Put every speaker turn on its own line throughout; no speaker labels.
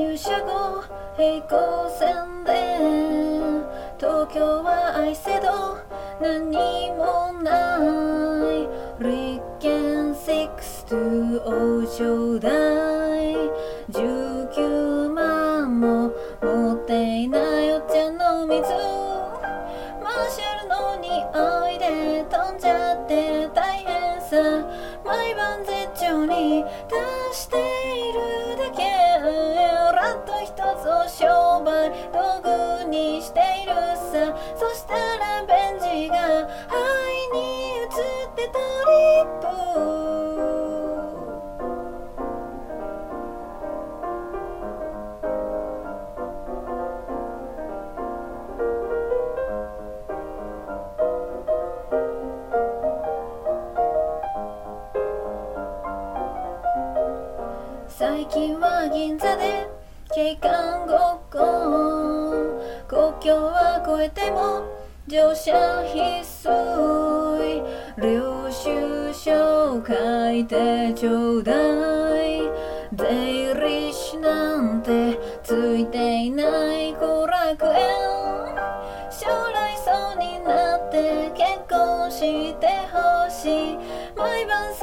入社後平行線で東京は愛せど何もない立憲6王将代19万も持っていないお茶の水マーシャルの匂いで飛んじゃって大変さ毎晩絶頂に道具にしているさ。そしたらベンジが肺に移ってトリップ。最近は銀座で警官ごっこ国境は越えても乗車必須領収書書いてちょうだい税理士なんてついていない後楽園将来そうになって結婚してほしい。毎晩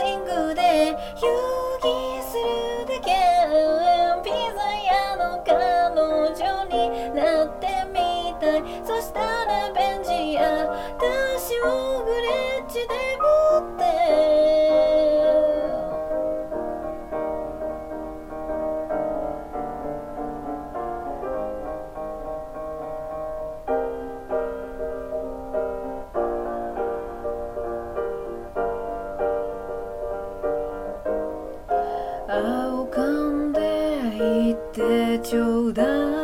たいそしたらベンジや私をグレッチで持って青缶で行ってちょうだい。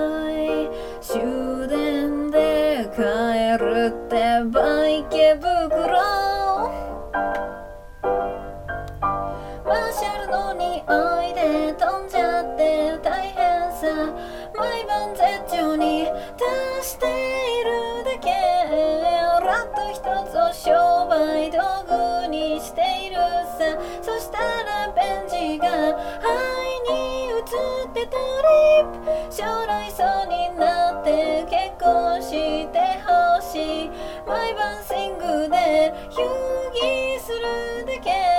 そしたらベンジが肺に移ってトリップ。将来そうになって結婚してほしい。毎晩シングで遊戯するだけ。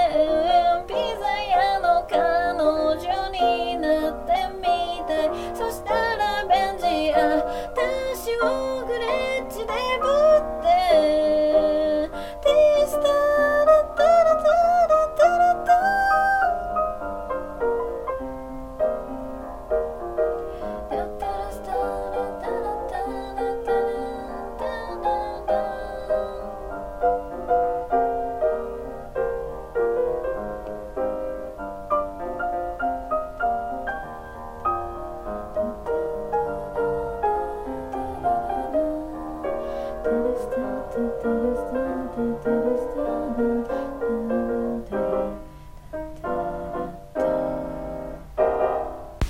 嘟嘟。